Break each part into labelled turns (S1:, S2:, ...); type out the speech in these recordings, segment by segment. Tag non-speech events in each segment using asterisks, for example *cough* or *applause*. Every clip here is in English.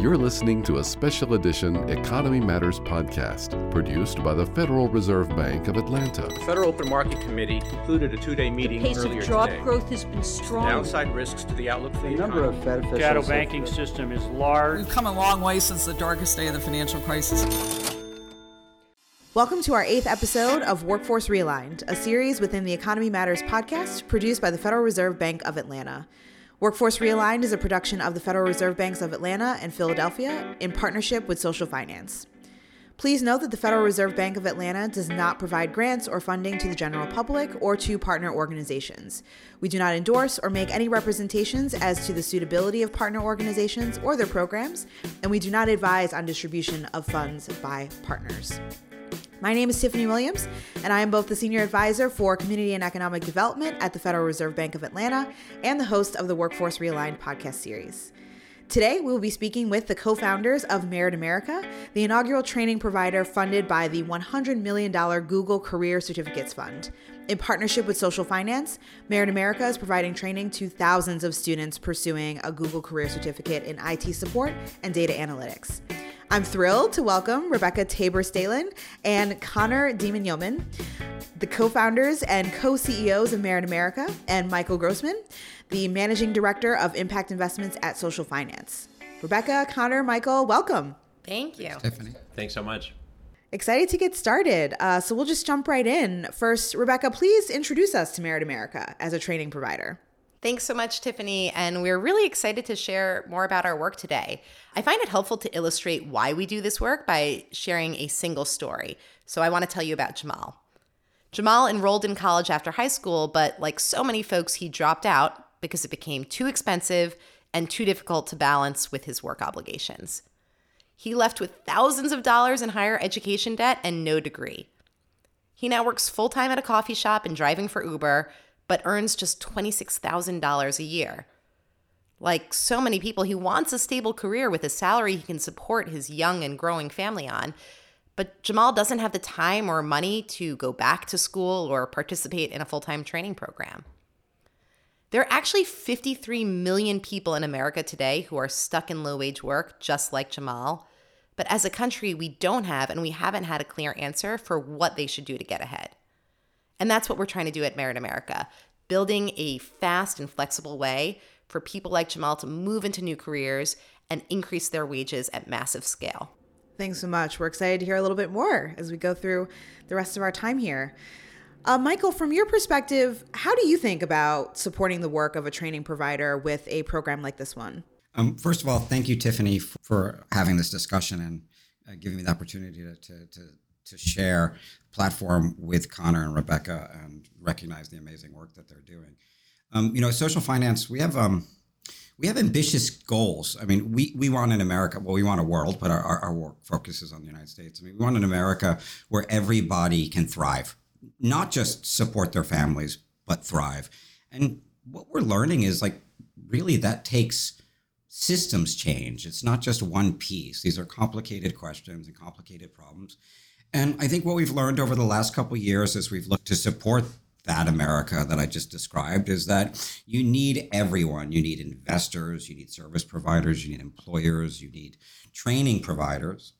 S1: You're listening to a special edition Economy Matters podcast produced by the Federal Reserve Bank of Atlanta.
S2: The Federal Open Market Committee concluded a two-day meeting
S3: the pace
S2: earlier
S3: of job
S2: today.
S3: growth has been strong.
S2: Downside risks to the outlook for the,
S4: The number
S2: economy.
S4: of Fed officials.
S5: shadow
S4: have-
S5: banking system is large.
S6: We've come a long way since the darkest day of the financial crisis.
S7: Welcome to our eighth episode of Workforce Realigned, a series within the Economy Matters podcast produced by the Federal Reserve Bank of Atlanta. Workforce Realigned is a production of the Federal Reserve Banks of Atlanta and Philadelphia in partnership with Social Finance. Please note that the Federal Reserve Bank of Atlanta does not provide grants or funding to the general public or to partner organizations. We do not endorse or make any representations as to the suitability of partner organizations or their programs, and we do not advise on distribution of funds by partners. My name is Tiffany Williams, and I am both the Senior Advisor for Community and Economic Development at the Federal Reserve Bank of Atlanta and the host of the Workforce Realigned podcast series. Today, we will be speaking with the co founders of Merit America, the inaugural training provider funded by the $100 million Google Career Certificates Fund. In partnership with Social Finance, Merit America is providing training to thousands of students pursuing a Google Career Certificate in IT support and data analytics. I'm thrilled to welcome Rebecca Taber Staehelin and Connor Diemand-Yauman, the co founders and co CEOs of Merit America, and Michael Grossman, the managing director of impact investments at Social Finance. Rebecca, Connor, Michael, welcome.
S8: Thank you.
S6: Tiffany.
S2: Thanks so much.
S7: Excited to get started. Uh, so we'll just jump right in. First, Rebecca, please introduce us to Merit America as a training provider.
S8: Thanks so much, Tiffany. And we're really excited to share more about our work today. I find it helpful to illustrate why we do this work by sharing a single story. So I want to tell you about Jamal. Jamal enrolled in college after high school, but like so many folks, he dropped out because it became too expensive and too difficult to balance with his work obligations. He left with thousands of dollars in higher education debt and no degree. He now works full time at a coffee shop and driving for Uber, but earns just $26,000 a year. Like so many people, he wants a stable career with a salary he can support his young and growing family on. But Jamal doesn't have the time or money to go back to school or participate in a full time training program. There are actually 53 million people in America today who are stuck in low wage work, just like Jamal. But as a country, we don't have and we haven't had a clear answer for what they should do to get ahead. And that's what we're trying to do at Merit America building a fast and flexible way for people like Jamal to move into new careers and increase their wages at massive scale.
S7: Thanks so much. We're excited to hear a little bit more as we go through the rest of our time here. Uh, Michael, from your perspective, how do you think about supporting the work of a training provider with a program like this one?
S6: Um, first of all, thank you, Tiffany, for having this discussion and uh, giving me the opportunity to, to, to, to share platform with Connor and Rebecca and recognize the amazing work that they're doing. Um, you know, social finance, we have um, we have ambitious goals. I mean, we, we want an America, well, we want a world, but our, our, our work focuses on the United States. I mean, we want an America where everybody can thrive, not just support their families, but thrive. And what we're learning is like, really, that takes systems change. It's not just one piece. These are complicated questions and complicated problems. And I think what we've learned over the last couple of years as we've looked to support that America that I just described is that you need everyone. You need investors, you need service providers, you need employers, you need training providers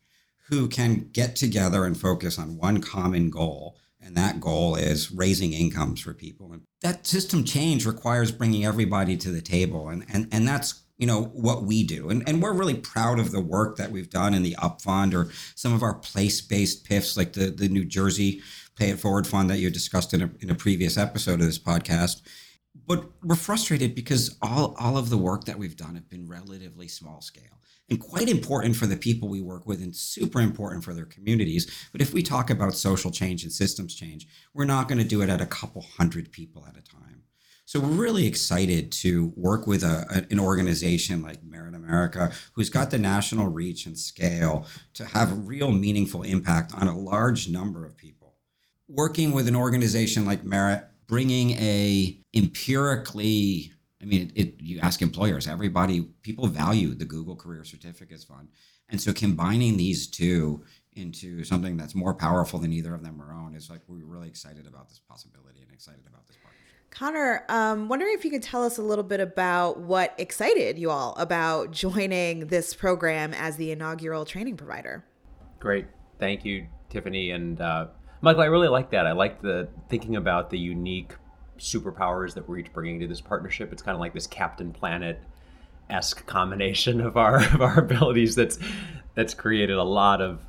S6: who can get together and focus on one common goal. And that goal is raising incomes for people. And that system change requires bringing everybody to the table. And, and, and that's you know what we do. And, and we're really proud of the work that we've done in the Upfund or some of our place-based pifs like the, the new jersey pay it forward fund that you discussed in a, in a previous episode of this podcast. But we're frustrated because all, all of the work that we've done have been relatively small scale and quite important for the people we work with and super important for their communities. But if we talk about social change and systems change we're not going to do it at a couple hundred people at a time so we're really excited to work with a, an organization like Merit America, who's got the national reach and scale to have a real meaningful impact on a large number of people. Working with an organization like Merit, bringing a empirically, I mean, it, you ask employers, everybody, people value the Google Career Certificates Fund, and so combining these two into something that's more powerful than either of them are own is like we're really excited about this possibility and excited about this partnership.
S7: Connor, um, wondering if you could tell us a little bit about what excited you all about *laughs* joining this program as the inaugural training provider.
S2: Great. Thank you, Tiffany. And uh, Michael, I really like that. I like the thinking about the unique superpowers that we're each bringing to this partnership. It's kind of like this Captain Planet esque combination of our *laughs* of our abilities that's that's created a lot of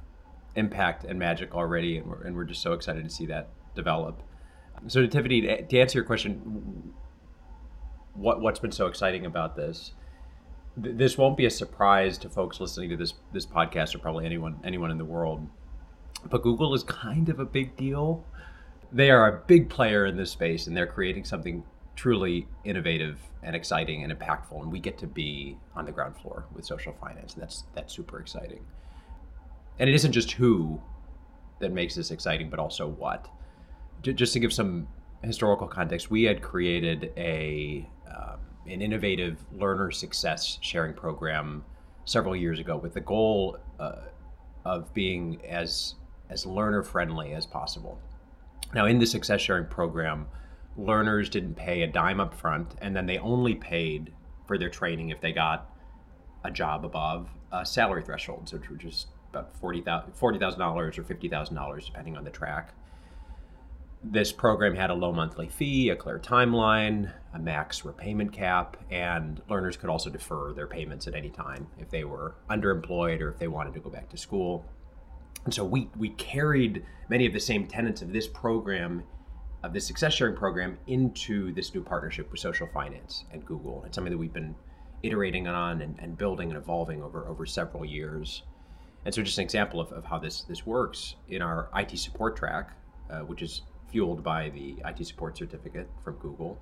S2: impact and magic already, and we're, and we're just so excited to see that develop. So, Tiffany, to answer your question, what what's been so exciting about this? This won't be a surprise to folks listening to this this podcast, or probably anyone anyone in the world. But Google is kind of a big deal. They are a big player in this space, and they're creating something truly innovative and exciting and impactful. And we get to be on the ground floor with social finance, and that's that's super exciting. And it isn't just who that makes this exciting, but also what just to give some historical context, we had created a um, an innovative learner success sharing program several years ago with the goal uh, of being as as learner friendly as possible. Now, in the success sharing program, learners didn't pay a dime up front, and then they only paid for their training if they got a job above a salary threshold, which were just about $40,000 $40, or $50,000, depending on the track this program had a low monthly fee, a clear timeline, a max repayment cap, and learners could also defer their payments at any time if they were underemployed or if they wanted to go back to school. And so we, we carried many of the same tenets of this program, of this success sharing program, into this new partnership with social finance and Google. It's something that we've been iterating on and, and building and evolving over, over several years. And so just an example of, of how this, this works in our IT support track, uh, which is fueled by the IT support certificate from Google.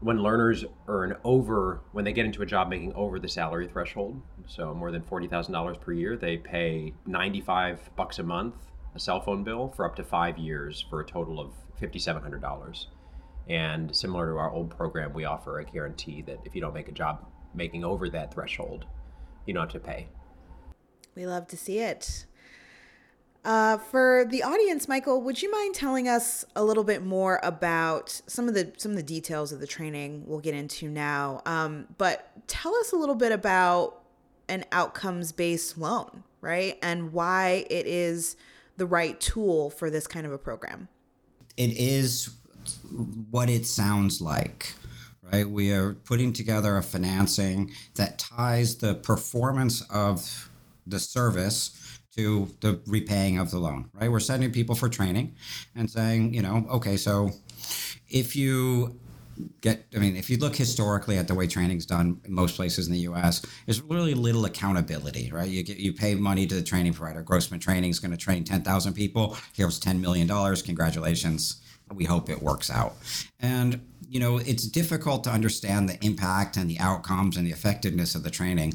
S2: When learners earn over, when they get into a job making over the salary threshold, so more than $40,000 per year, they pay 95 bucks a month, a cell phone bill for up to five years for a total of $5,700. And similar to our old program, we offer a guarantee that if you don't make a job making over that threshold, you don't have to pay.
S7: We love to see it. Uh, for the audience, Michael, would you mind telling us a little bit more about some of the some of the details of the training we'll get into now? Um, but tell us a little bit about an outcomes based loan, right, and why it is the right tool for this kind of a program.
S6: It is what it sounds like right? We are putting together a financing that ties the performance of the service to the repaying of the loan, right? We're sending people for training and saying, you know, okay, so if you get i mean if you look historically at the way training's done in most places in the us there's really little accountability right? You get you pay money to the training provider. Grossman training is going to train 10000 people. Here's $10 million congratulations. We hope it works out. And you know it's difficult to understand the impact and the outcomes and the effectiveness of the training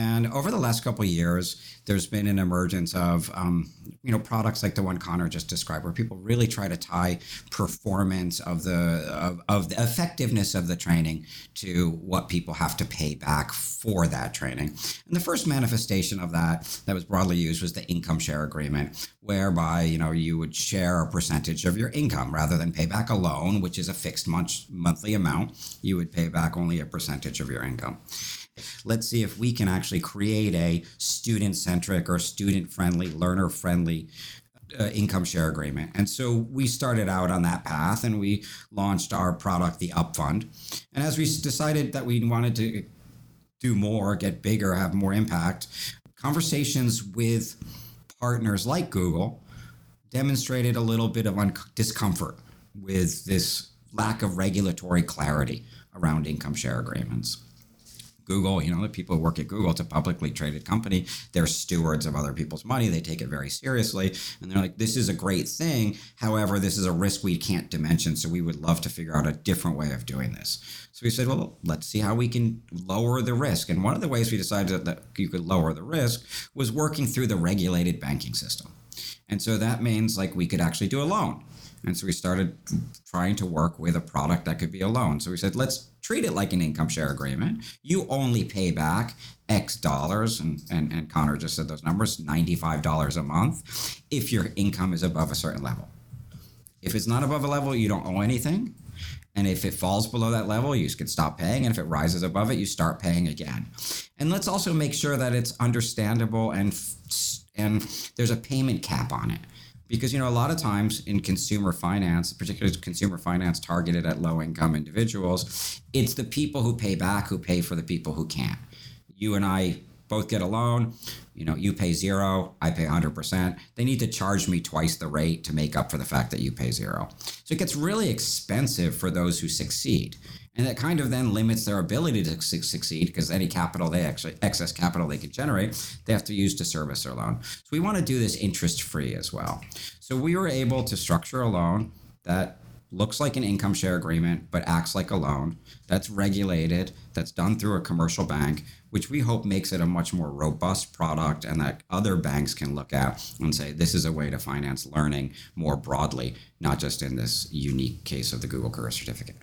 S6: and over the last couple of years, there's been an emergence of, um, you know, products like the one Connor just described, where people really try to tie performance of the of, of the effectiveness of the training to what people have to pay back for that training. And the first manifestation of that that was broadly used was the income share agreement, whereby you know you would share a percentage of your income rather than pay back a loan, which is a fixed month, monthly amount. You would pay back only a percentage of your income. Let's see if we can actually create a student centric or student friendly, learner friendly uh, income share agreement. And so we started out on that path and we launched our product, the Upfund. And as we decided that we wanted to do more, get bigger, have more impact, conversations with partners like Google demonstrated a little bit of un- discomfort with this lack of regulatory clarity around income share agreements. Google, you know, the people who work at Google, it's a publicly traded company. They're stewards of other people's money. They take it very seriously. And they're like, this is a great thing. However, this is a risk we can't dimension. So we would love to figure out a different way of doing this. So we said, well, let's see how we can lower the risk. And one of the ways we decided that you could lower the risk was working through the regulated banking system. And so that means like we could actually do a loan. And so we started trying to work with a product that could be a loan. So we said, let's treat it like an income share agreement. You only pay back X dollars, and, and, and Connor just said those numbers $95 a month if your income is above a certain level. If it's not above a level, you don't owe anything. And if it falls below that level, you can stop paying. And if it rises above it, you start paying again. And let's also make sure that it's understandable and and there's a payment cap on it. Because you know a lot of times in consumer finance, particularly consumer finance targeted at low income individuals, it's the people who pay back who pay for the people who can't. You and I both get a loan you know you pay zero i pay 100% they need to charge me twice the rate to make up for the fact that you pay zero. So it gets really expensive for those who succeed and that kind of then limits their ability to succeed because any capital they actually excess capital they could generate they have to use to service their loan. So we want to do this interest free as well. So we were able to structure a loan that looks like an income share agreement but acts like a loan that's regulated that's done through a commercial bank which we hope makes it a much more robust product and that other banks can look at and say this is a way to finance learning more broadly not just in this unique case of the google career certificate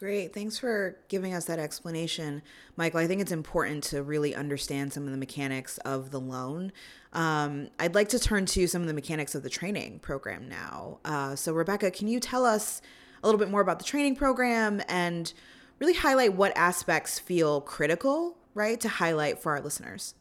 S7: Great. Thanks for giving us that explanation, Michael. I think it's important to really understand some of the mechanics of the loan. Um, I'd like to turn to some of the mechanics of the training program now. Uh, so, Rebecca, can you tell us a little bit more about the training program and really highlight what aspects feel critical, right, to highlight for our listeners?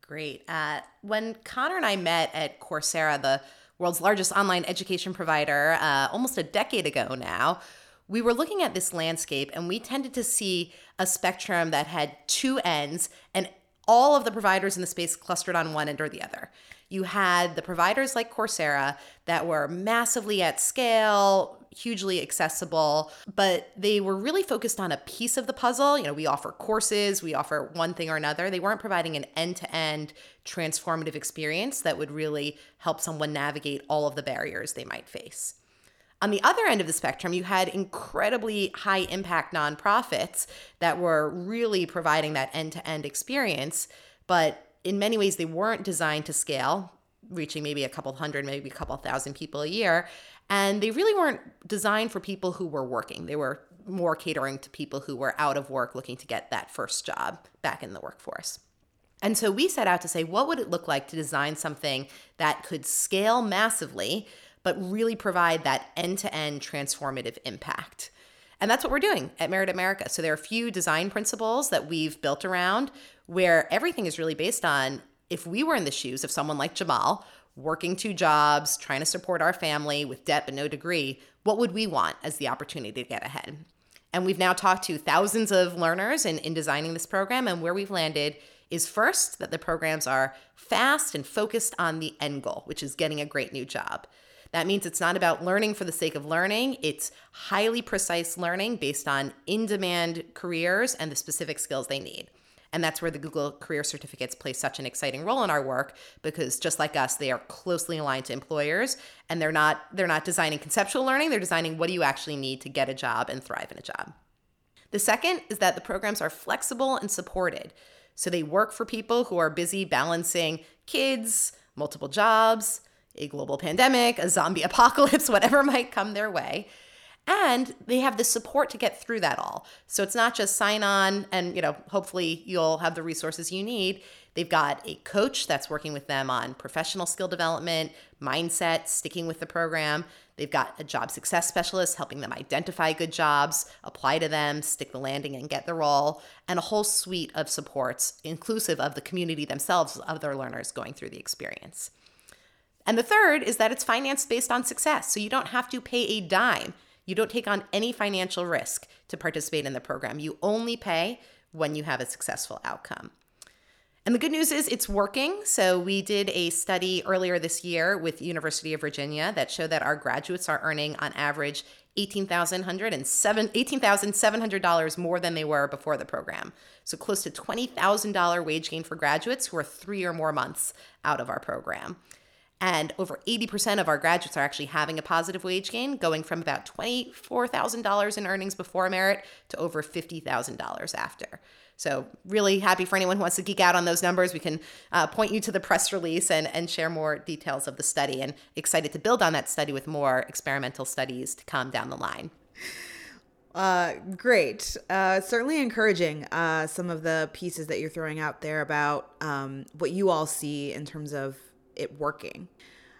S8: Great. Uh, when Connor and I met at Coursera, the world's largest online education provider, uh, almost a decade ago now, we were looking at this landscape and we tended to see a spectrum that had two ends and all of the providers in the space clustered on one end or the other. You had the providers like Coursera that were massively at scale, hugely accessible, but they were really focused on a piece of the puzzle. You know, we offer courses, we offer one thing or another. They weren't providing an end to end transformative experience that would really help someone navigate all of the barriers they might face. On the other end of the spectrum, you had incredibly high impact nonprofits that were really providing that end to end experience, but in many ways, they weren't designed to scale, reaching maybe a couple hundred, maybe a couple thousand people a year. And they really weren't designed for people who were working. They were more catering to people who were out of work looking to get that first job back in the workforce. And so we set out to say, what would it look like to design something that could scale massively but really provide that end to end transformative impact. And that's what we're doing at Merit America. So there are a few design principles that we've built around where everything is really based on if we were in the shoes of someone like Jamal, working two jobs, trying to support our family with debt but no degree, what would we want as the opportunity to get ahead? And we've now talked to thousands of learners in, in designing this program, and where we've landed is first that the programs are fast and focused on the end goal, which is getting a great new job. That means it's not about learning for the sake of learning, it's highly precise learning based on in demand careers and the specific skills they need. And that's where the Google Career Certificates play such an exciting role in our work because just like us, they are closely aligned to employers and they're not they're not designing conceptual learning, they're designing what do you actually need to get a job and thrive in a job. The second is that the programs are flexible and supported. So they work for people who are busy balancing kids, multiple jobs, a global pandemic, a zombie *laughs* apocalypse, whatever might come their way. And they have the support to get through that all. So it's not just sign on and, you know, hopefully you'll have the resources you need. They've got a coach that's working with them on professional skill development, mindset, sticking with the program. They've got a job success specialist helping them identify good jobs, apply to them, stick the landing, and get the role, and a whole suite of supports, inclusive of the community themselves, of their learners going through the experience. And the third is that it's financed based on success. So you don't have to pay a dime. You don't take on any financial risk to participate in the program. You only pay when you have a successful outcome. And the good news is it's working. So we did a study earlier this year with University of Virginia that showed that our graduates are earning on average $18,700 more than they were before the program. So close to $20,000 wage gain for graduates who are 3 or more months out of our program. And over 80% of our graduates are actually having a positive wage gain, going from about $24,000 in earnings before merit to over $50,000 after. So, really happy for anyone who wants to geek out on those numbers. We can uh, point you to the press release and, and share more details of the study, and excited to build on that study with more experimental studies to come down the line.
S7: Uh, great. Uh, certainly encouraging uh, some of the pieces that you're throwing out there about um, what you all see in terms of it working.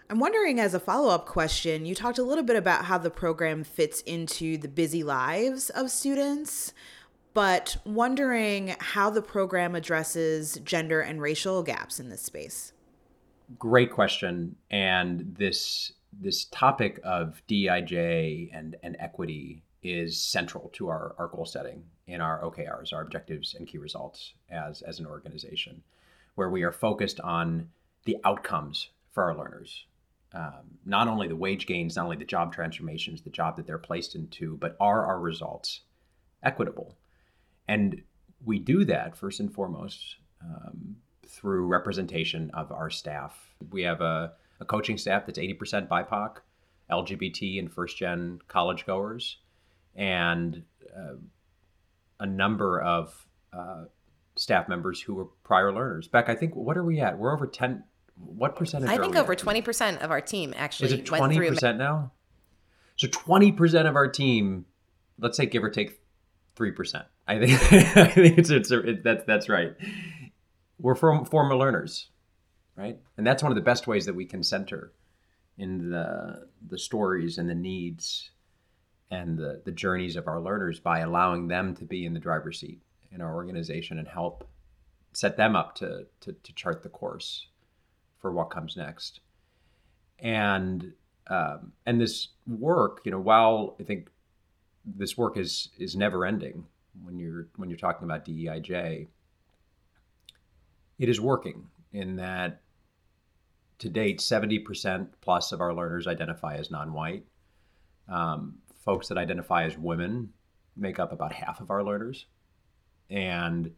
S7: I'm wondering, as a follow up question, you talked a little bit about how the program fits into the busy lives of students, but wondering how the program addresses gender and racial gaps in this space.
S2: Great question. And this this topic of DEIJ and, and equity is central to our, our goal setting in our OKRs, our objectives and key results as, as an organization, where we are focused on the outcomes for our learners. Um, not only the wage gains, not only the job transformations, the job that they're placed into, but are our results equitable? And we do that first and foremost um, through representation of our staff. We have a a coaching staff that's 80% BIPOC, LGBT, and first gen college goers, and uh, a number of uh, staff members who were prior learners. Beck, I think, what are we at? We're over 10. What percentage?
S8: I think over 20% of our team actually
S2: Is it 20% now? So 20% of our team, let's say give or take 3%. I think, *laughs* I think it's, it's, it, that's, that's right. We're from former learners right? And that's one of the best ways that we can center in the the stories and the needs and the, the journeys of our learners by allowing them to be in the driver's seat in our organization and help set them up to, to, to chart the course for what comes next. And um, and this work, you know, while I think this work is is never ending when you're when you're talking about DEIJ, it is working in that to date, 70% plus of our learners identify as non white. Um, folks that identify as women make up about half of our learners. And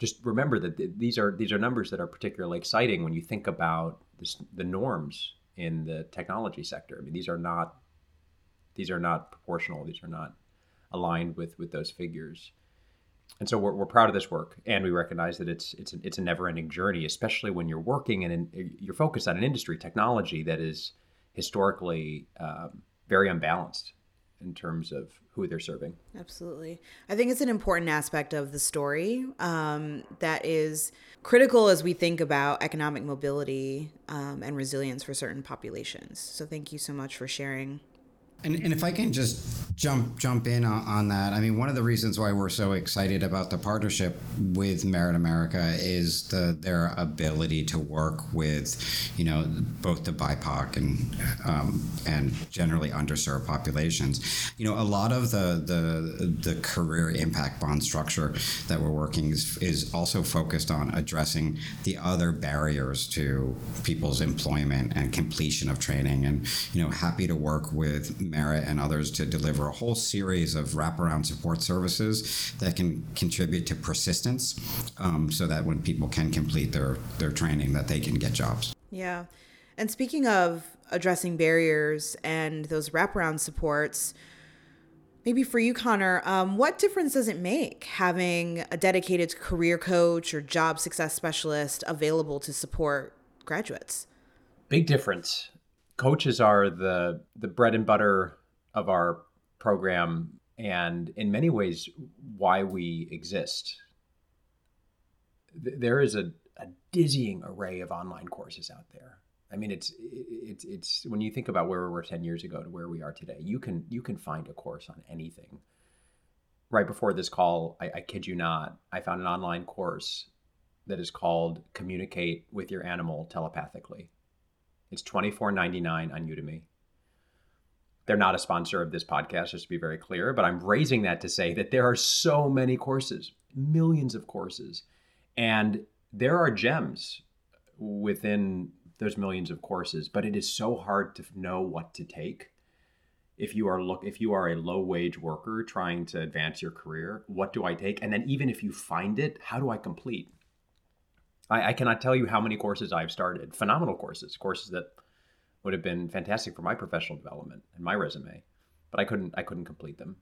S2: just remember that these are these are numbers that are particularly exciting when you think about this, the norms in the technology sector. I mean, these are not these are not proportional. These are not aligned with with those figures and so we're, we're proud of this work and we recognize that it's it's a, it's a never-ending journey especially when you're working and you're focused on an industry technology that is historically um, very unbalanced in terms of who they're serving.
S7: Absolutely. I think it's an important aspect of the story um, that is critical as we think about economic mobility um, and resilience for certain populations. So thank you so much for sharing.
S6: And, and if I can just jump jump in on, that, I mean, one of the reasons why we're so excited about the partnership with Merit America is the their ability to work with, you know, both the BIPOC and um, and generally underserved populations. You know, a lot of the the the career impact bond structure that we're working is, is also focused on addressing the other barriers to people's employment and completion of training. And you know, happy to work with Merit and others to deliver a whole series of wraparound support services that can contribute to persistence um, so that when people can complete their, their training that they can get jobs.
S7: Yeah. And speaking of addressing barriers and those wraparound supports, maybe for you, Connor, um, what difference does it make having a dedicated career coach or job success specialist available to support graduates?
S2: Big difference coaches are the the bread and butter of our program and in many ways why we exist. There is a, a dizzying array of online courses out there. I mean it's it's it's when you think about where we were 10 years ago to where we are today you can you can find a course on anything. Right before this call I, I kid you not i found an online course that is called communicate with your animal telepathically. It's $24.99 on Udemy. They're not a sponsor of this podcast, just to be very clear, but I'm raising that to say that there are so many courses, millions of courses, and there are gems within those millions of courses, but it is so hard to know what to take. If you are look if you are a low wage worker trying to advance your career, what do I take? And then even if you find it, how do I complete? I, I cannot tell you how many courses I've started, phenomenal courses, courses that would have been fantastic for my professional development and my resume, but I couldn't I couldn't complete them.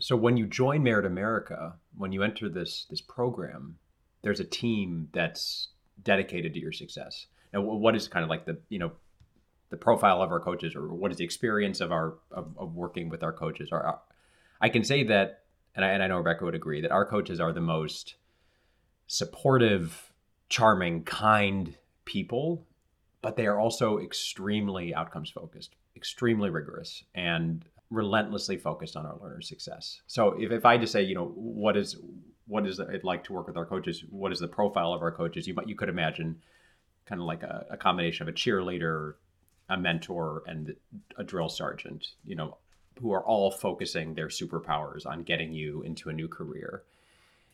S2: So when you join Merit America, when you enter this this program, there's a team that's dedicated to your success. Now, what is kind of like the you know the profile of our coaches, or what is the experience of our of, of working with our coaches? Or uh, I can say that, and I, and I know Rebecca would agree that our coaches are the most supportive charming, kind people, but they are also extremely outcomes focused, extremely rigorous, and relentlessly focused on our learners' success. So if, if I just say, you know, what is what is it like to work with our coaches? What is the profile of our coaches? You might you could imagine kind of like a, a combination of a cheerleader, a mentor, and a drill sergeant. You know, who are all focusing their superpowers on getting you into a new career.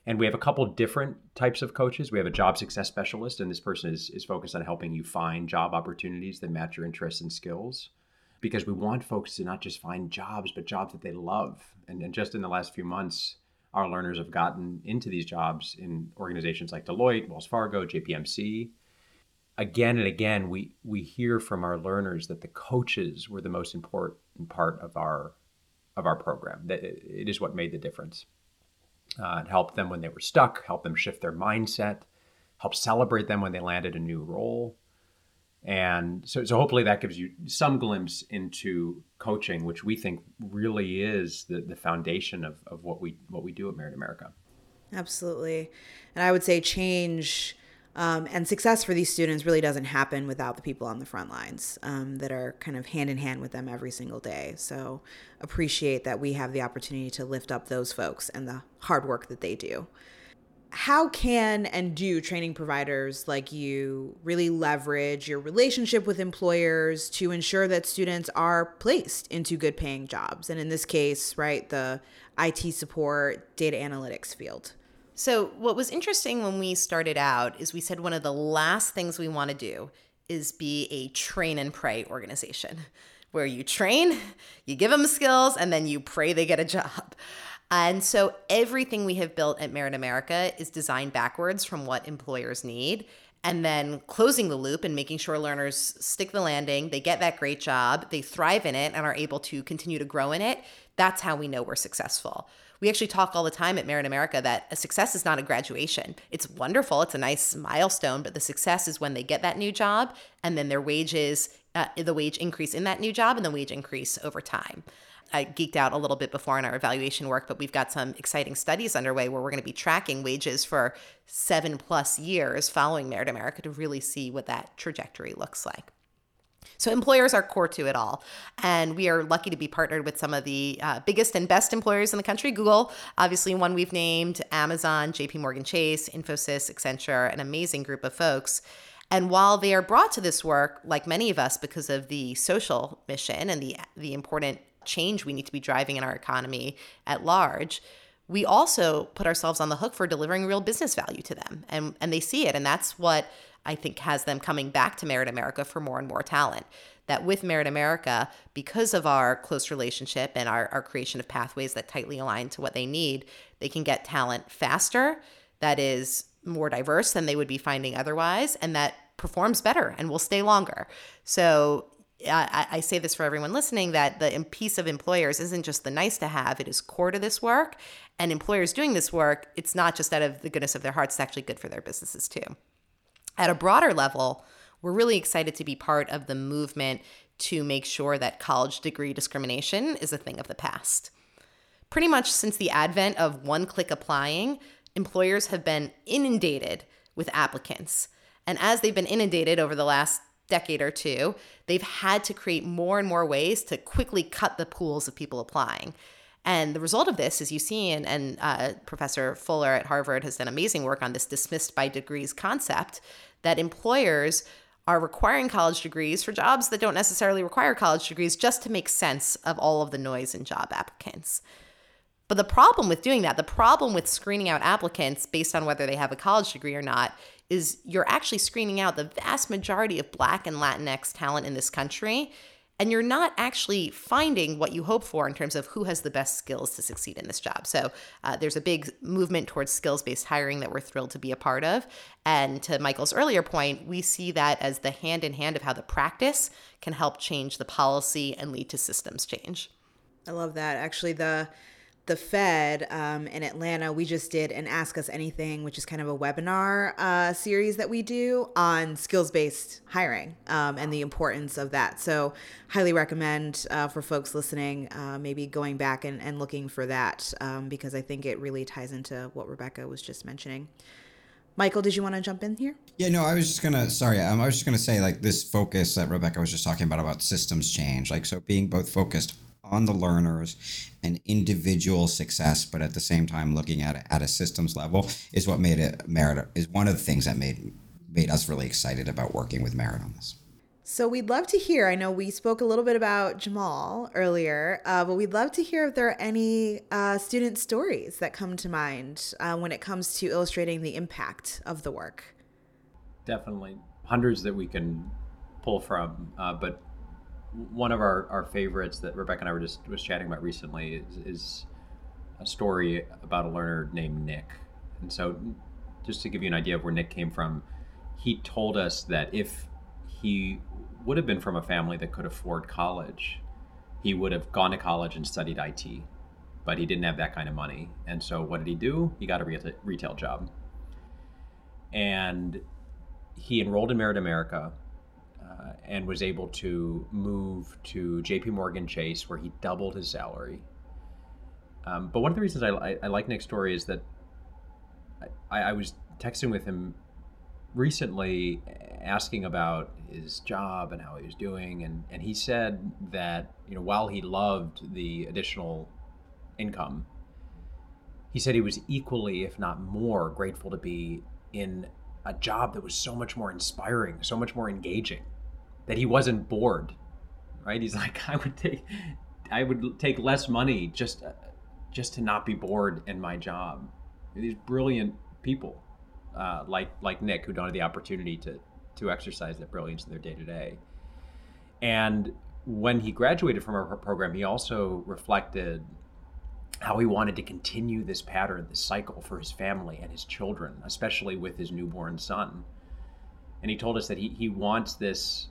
S2: And we have a couple different types of coaches. We have a job success specialist, and this person is, is focused on helping you find job opportunities that match your interests and skills. Because we want folks to not just find jobs, but jobs that they love. And, and just in the last few months, our learners have gotten into these jobs in organizations like Deloitte, Wells Fargo, JPMC. Again and again, we, we hear from our learners that the coaches were the most important part of our of our program. That it is what made the difference. Uh, it helped them when they were stuck, helped them shift their mindset, helped celebrate them when they landed a new role. And so, so hopefully that gives you some glimpse into coaching, which we think really is the, the foundation of, of what we what we do at Merit America.
S7: Absolutely. And I would say change um, and success for these students really doesn't happen without the people on the front lines um, that are kind of hand in hand with them every single day. So appreciate that we have the opportunity to lift up those folks and the hard work that they do. How can and do training providers like you really leverage your relationship with employers to ensure that students are placed into good paying jobs? And in this case, right, the IT support, data analytics field.
S8: So, what was interesting when we started out is we said one of the last things we want to do is be a train and pray organization where you train, you give them skills, and then you pray they get a job. And so, everything we have built at Merit America is designed backwards from what employers need and then closing the loop and making sure learners stick the landing, they get that great job, they thrive in it, and are able to continue to grow in it. That's how we know we're successful we actually talk all the time at Merit America that a success is not a graduation. It's wonderful, it's a nice milestone, but the success is when they get that new job and then their wages, uh, the wage increase in that new job and the wage increase over time. I geeked out a little bit before in our evaluation work, but we've got some exciting studies underway where we're going to be tracking wages for seven plus years following Merit America to really see what that trajectory looks like. So employers are core to it all. And we are lucky to be partnered with some of the uh, biggest and best employers in the country. Google, obviously one we've named, Amazon, JP Morgan Chase, Infosys, Accenture, an amazing group of folks. And while they are brought to this work, like many of us, because of the social mission and the the important change we need to be driving in our economy at large, we also put ourselves on the hook for delivering real business value to them. And and they see it. And that's what I think has them coming back to Merit America for more and more talent. That with Merit America, because of our close relationship and our, our creation of pathways that tightly align to what they need, they can get talent faster, that is more diverse than they would be finding otherwise, and that performs better and will stay longer. So I, I, say this for everyone listening that the piece of employers isn't just the nice to have, it is core to this work. And employers doing this work, it's not just out of the goodness of their hearts, it's actually good for their businesses too. At a broader level, we're really excited to be part of the movement to make sure that college degree discrimination is a thing of the past. Pretty much since the advent of one click applying, employers have been inundated with applicants. And as they've been inundated over the last decade or two, they've had to create more and more ways to quickly cut the pools of people applying. And the result of this, as you see, and, and uh, Professor Fuller at Harvard has done amazing work on this dismissed by degrees concept, that employers are requiring college degrees for jobs that don't necessarily require college degrees just to make sense of all of the noise in job applicants. But the problem with doing that, the problem with screening out applicants based on whether they have a college degree or not, is you're actually screening out the vast majority of Black and Latinx talent in this country and you're not actually finding what you hope for in terms of who has the best skills to succeed in this job. So uh, there's a big movement towards skills based hiring that we're thrilled to be a part of. And to Michael's earlier point, we see that as the hand in hand of how the practice can help change the policy and lead to systems change.
S7: I love that. Actually, the the Fed um, in Atlanta, we just did an Ask Us Anything, which is kind of a webinar uh, series that we do on skills based hiring um, and the importance of that. So, highly recommend uh, for folks listening, uh, maybe going back and, and looking for that um, because I think it really ties into what Rebecca was just mentioning. Michael, did you want to jump in here?
S6: Yeah, no, I was just gonna. Sorry, um, I was just gonna say like this focus that Rebecca was just talking about about systems change, like so being both focused on the learners and individual success, but at the same time looking at it at a systems level is what made it Merit is one of the things that made made us really excited about working with Merit on this.
S7: So we'd love to hear. I know we spoke a little bit about Jamal earlier, uh, but we'd love to hear if there are any uh, student stories that come to mind uh, when it comes to illustrating the impact of the work.
S2: Definitely, hundreds that we can pull from, uh, but one of our, our favorites that Rebecca and I were just was chatting about recently is, is a story about a learner named Nick. And so, just to give you an idea of where Nick came from, he told us that if he would have been from a family that could afford college, he would have gone to college and studied IT. But he didn't have that kind of money. And so what did he do? He got a retail, retail job. And he enrolled in Merit America uh, and was able to move to JP Morgan Chase, where he doubled his salary. Um, but one of the reasons I, I, I, like Nick's story is that I, I was texting with him recently asking about his job and how he was doing and, and he said that you know while he loved the additional income he said he was equally if not more grateful to be in a job that was so much more inspiring so much more engaging that he wasn't bored right he's *laughs* like i would take i would take less money just just to not be bored in my job these brilliant people uh, like like Nick, who don't have the opportunity to to exercise that brilliance in their day to day. And when he graduated from our program, he also reflected how he wanted to continue this pattern, this cycle for his family and his children, especially with his newborn son. And he told us that he, he wants this,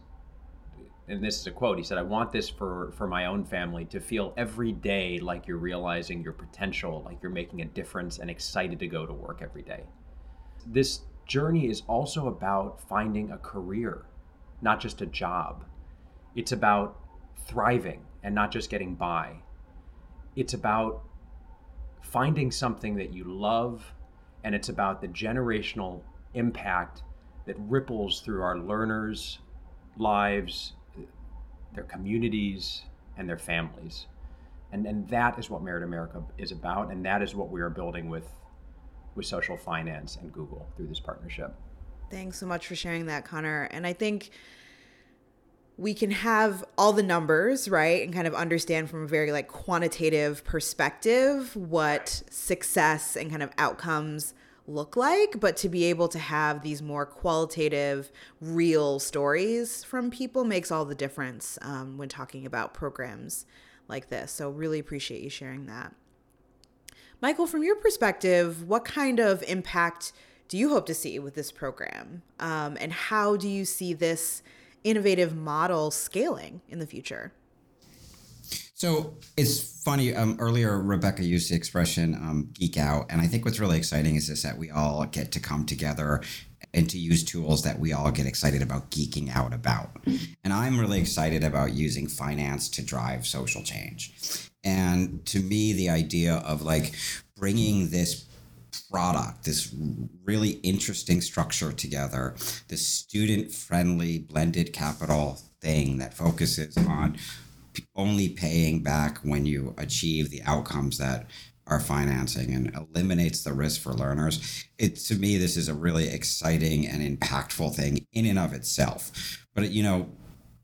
S2: and this is a quote, he said, I want this for, for my own family to feel every day like you're realizing your potential, like you're making a difference and excited to go to work every day this journey is also about finding a career, not just a job. It's about thriving and not just getting by. It's about finding something that you love, and it's about the generational impact that ripples through our learners' lives, their communities, and their families. And, and that is what Merit America is about, and that is what we are building with with social finance and Google through this partnership.
S7: Thanks so much for sharing that, Connor. And I think we can have all the numbers, right? And kind of understand from a very like quantitative perspective what success and kind of outcomes look like, but to be able to have these more qualitative, real stories from people makes all the difference um, when talking about programs like this. So, really appreciate you sharing that. Michael, from your perspective, what kind of impact do you hope to see with this program? Um, and how do you see this innovative model scaling in the future?
S6: So it's funny. Um, earlier, Rebecca used the expression um, "geek out," and I think what's really exciting is this that we all get to come together and to use tools that we all get excited about geeking out about. And I'm really excited about using finance to drive social change. And to me, the idea of like bringing this product, this really interesting structure together, this student friendly blended capital thing that focuses on only paying back when you achieve the outcomes that are financing and eliminates the risk for learners. It to me this is a really exciting and impactful thing in and of itself. But you know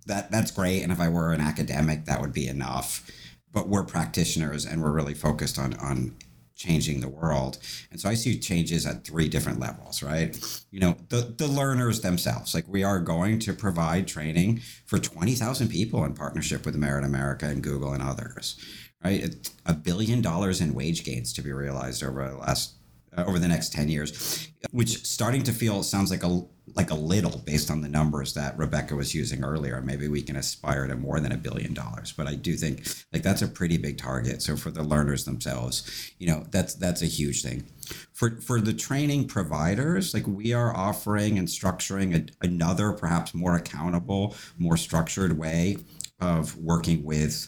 S6: that that's great and if I were an academic that would be enough but we're practitioners and we're really focused on on changing the world. And so I see changes at three different levels, right? You know, the, the learners themselves, like we are going to provide training for 20,000 people in partnership with Merit America and Google and others, right? A billion dollars in wage gains to be realized over the last uh, over the next 10 years, which starting to feel sounds like a like a little based on the numbers that Rebecca was using earlier. Maybe we can aspire to more than a billion dollars, but I do think like that's a pretty big target. So for the learners themselves, you know, that's that's a huge thing. For for the training providers, like we are offering and structuring a, another perhaps more accountable, more structured way of working with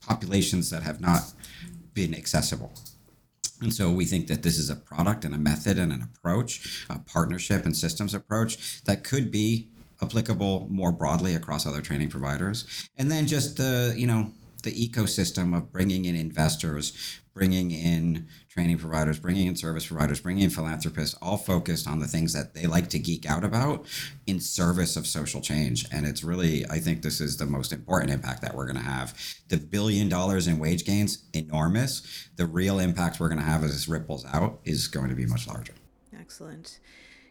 S6: populations that have not been accessible And so we think that this is a product and a method and an approach, a partnership and systems approach that could be applicable more broadly across other training providers. And then just the, you know, the ecosystem of bringing in investors, bringing in training providers, bringing in service providers, bringing in philanthropists, all focused on the things that they like to geek out about in service of social change. And it's really, I think this is the most important impact that we're going to have. The billion dollars in wage gains, enormous. The real impact we're going to have as this ripples out is going to be much larger.
S7: Excellent.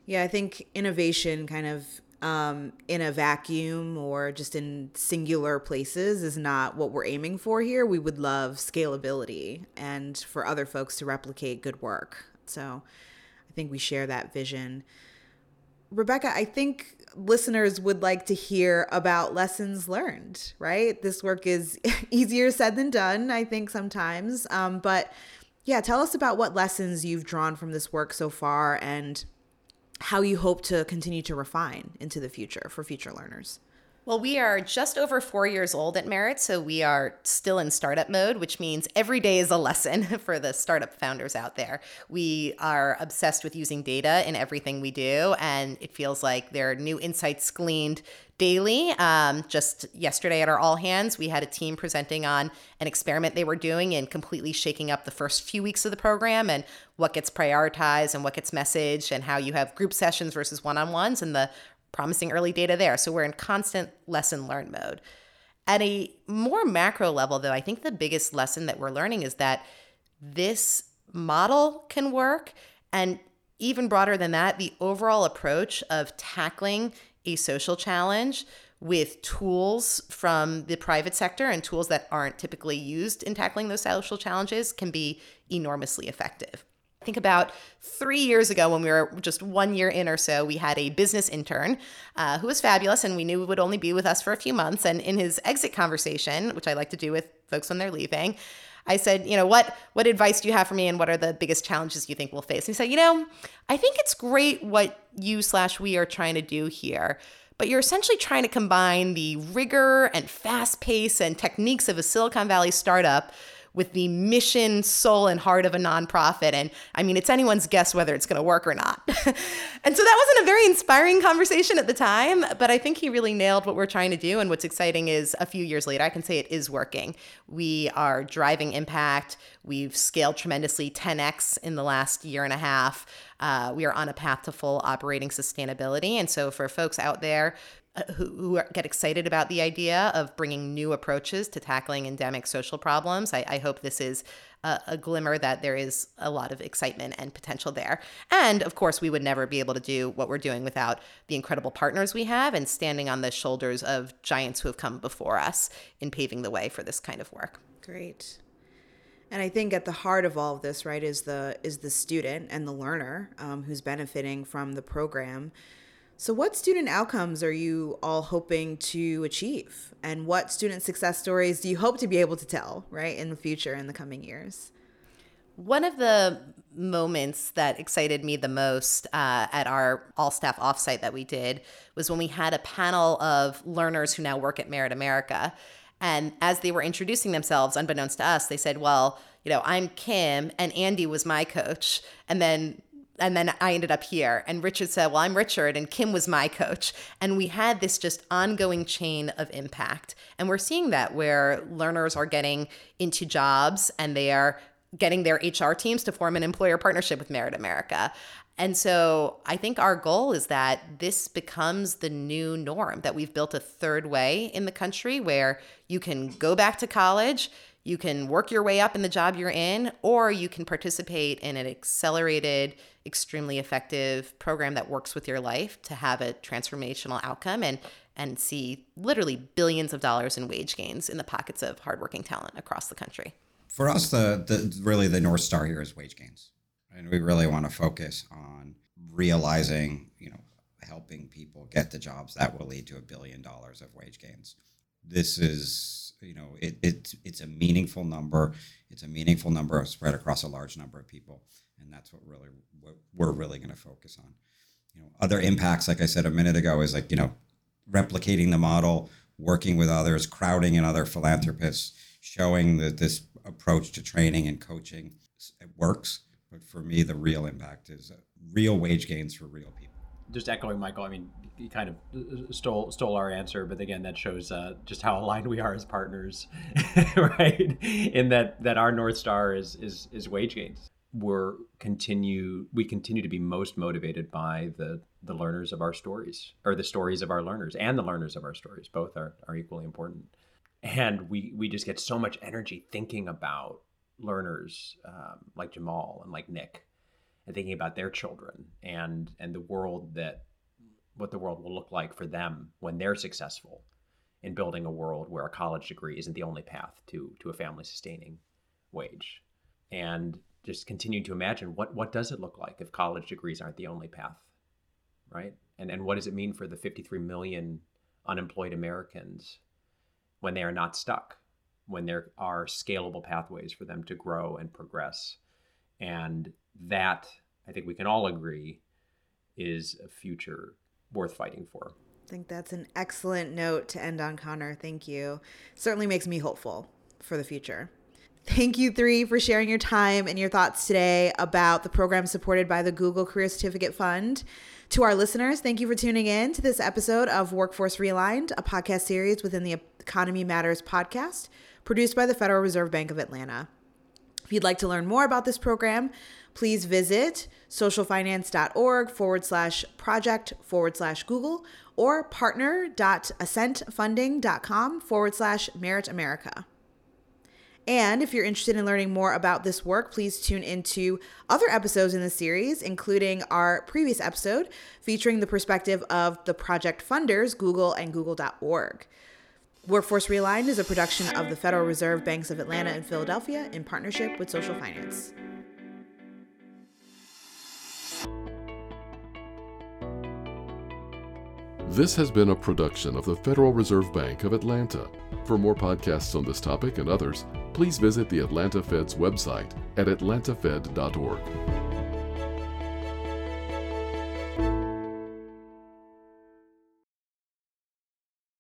S7: Yeah, I think innovation kind of um, in a vacuum or just in singular places is not what we're aiming for here. We would love scalability and for other folks to replicate good work. So I think we share that vision. Rebecca, I think listeners would like to hear about lessons learned, right? This work is *laughs* easier said than done, I think, sometimes. Um, but yeah, tell us about what lessons you've drawn from this work so far and how you hope to continue to refine into the future for future learners.
S8: Well, we are just over four years old at Merit, so we are still in startup mode, which means every day is a lesson *laughs* for the startup founders out there. We are obsessed with using data in everything we do, and it feels like there are new insights gleaned daily. Um, just yesterday at our All Hands, we had a team presenting on an experiment they were doing and completely shaking up the first few weeks of the program and what gets prioritized and what gets messaged and how you have group sessions versus one on ones and the promising early data there. So we're in constant lesson learn mode. At a more macro level, though, I think the biggest lesson that we're learning is that this model can work. And even broader than that, the overall approach of tackling a social challenge with tools from the private sector and tools that aren't typically used in tackling those social challenges can be enormously effective think about three years ago when we were just one year in or so, we had a business intern uh, who was fabulous and we knew would only be with us for a few months. And in his exit conversation, which I like to do with folks when they're leaving, I said, you know, what what advice do you have for me and what are the biggest challenges you think we'll face? And he said, you know, I think it's great what you slash we are trying to do here. But you're essentially trying to combine the rigor and fast pace and techniques of a Silicon Valley startup with the mission, soul, and heart of a nonprofit. And I mean, it's anyone's guess whether it's going to work or not. *laughs* and so that wasn't a very inspiring conversation at the time, but I think he really nailed what we're trying to do. And what's exciting is a few years later, I can say it is working. We are driving impact. We've scaled tremendously 10x in the last year and a half. Uh, we are on a path to full operating sustainability. And so, for folks out there who, who get excited about the idea of bringing new approaches to tackling endemic social problems. I, I hope this is a, a, glimmer that there is a lot of excitement and potential there. And of course, we would never be able to do what we're doing without the incredible partners we have and standing on the shoulders of giants who have come before us in paving the way for this kind of work.
S7: Great. And I think at the heart of all of this, right, is the is the student and the learner um, who's benefiting from the program. So, what student outcomes are you all hoping to achieve? And what student success stories do you hope to be able to tell, right, in the future, in the coming years?
S8: One of the moments that excited me the most uh, at our all staff offsite that we did was when we had a panel of learners who now work at Merit America. And as they were introducing themselves, unbeknownst to us, they said, Well, you know, I'm Kim and Andy was my coach. And then and then I ended up here. And Richard said, Well, I'm Richard, and Kim was my coach. And we had this just ongoing chain of impact. And we're seeing that where learners are getting into jobs and they are getting their HR teams to form an employer partnership with Merit America. And so I think our goal is that this becomes the new norm, that we've built a third way in the country where you can go back to college, you can work your way up in the job you're in, or you can participate in an accelerated extremely effective program that works with your life to have a transformational outcome and and see literally billions of dollars in wage gains in the pockets of hardworking talent across the country.
S6: For us, the, the really the north star here is wage gains, and we really want to focus on realizing, you know, helping people get the jobs that will lead to a billion dollars of wage gains. This is, you know, it, it it's a meaningful number. It's a meaningful number spread across a large number of people and that's what really what we're really going to focus on. You know, other impacts, like I said a minute ago, is like you know, replicating the model, working with others, crowding in other philanthropists, showing that this approach to training and coaching it works. But for me, the real impact is uh, real wage gains for real people.
S2: Just echoing Michael, I mean, he kind of uh, stole stole our answer, but again, that shows uh, just how aligned we are as partners, *laughs* right? In that that our north star is is is wage gains. We're continue we continue to be most motivated by the the learners of our stories, or the stories of our learners, and the learners of our stories. Both are are equally important, and we we just get so much energy thinking about learners um, like Jamal and like Nick, and thinking about their children and and the world that what the world will look like for them when they're successful in building a world where a college degree isn't the only path to to a family sustaining wage. And just continue to imagine what what does it look like if college degrees aren't the only path right? And and what does it mean for the 53 million unemployed americans when they are not stuck when there are scalable pathways for them to grow and progress? And that i think we can all agree is a future worth fighting for.
S7: I think that's an excellent note to end on, Connor. Thank you. Certainly makes me hopeful for the future. Thank you, three, for sharing your time and your thoughts today about the program supported by the Google Career Certificate Fund. To our listeners, thank you for tuning in to this episode of Workforce Realigned, a podcast series within the Economy Matters podcast, produced by the Federal Reserve Bank of Atlanta. If you'd like to learn more about this program, please visit socialfinance.org forward slash project forward slash Google or partner.ascentfunding.com forward slash merit America. And if you're interested in learning more about this work, please tune into other episodes in the series, including our previous episode featuring the perspective of the project funders, Google and Google.org. Workforce Realigned is a production of the Federal Reserve Banks of Atlanta and Philadelphia in partnership with Social Finance.
S1: This has been a production of the Federal Reserve Bank of Atlanta. For more podcasts on this topic and others, please visit the Atlanta Fed's website at atlantafed.org.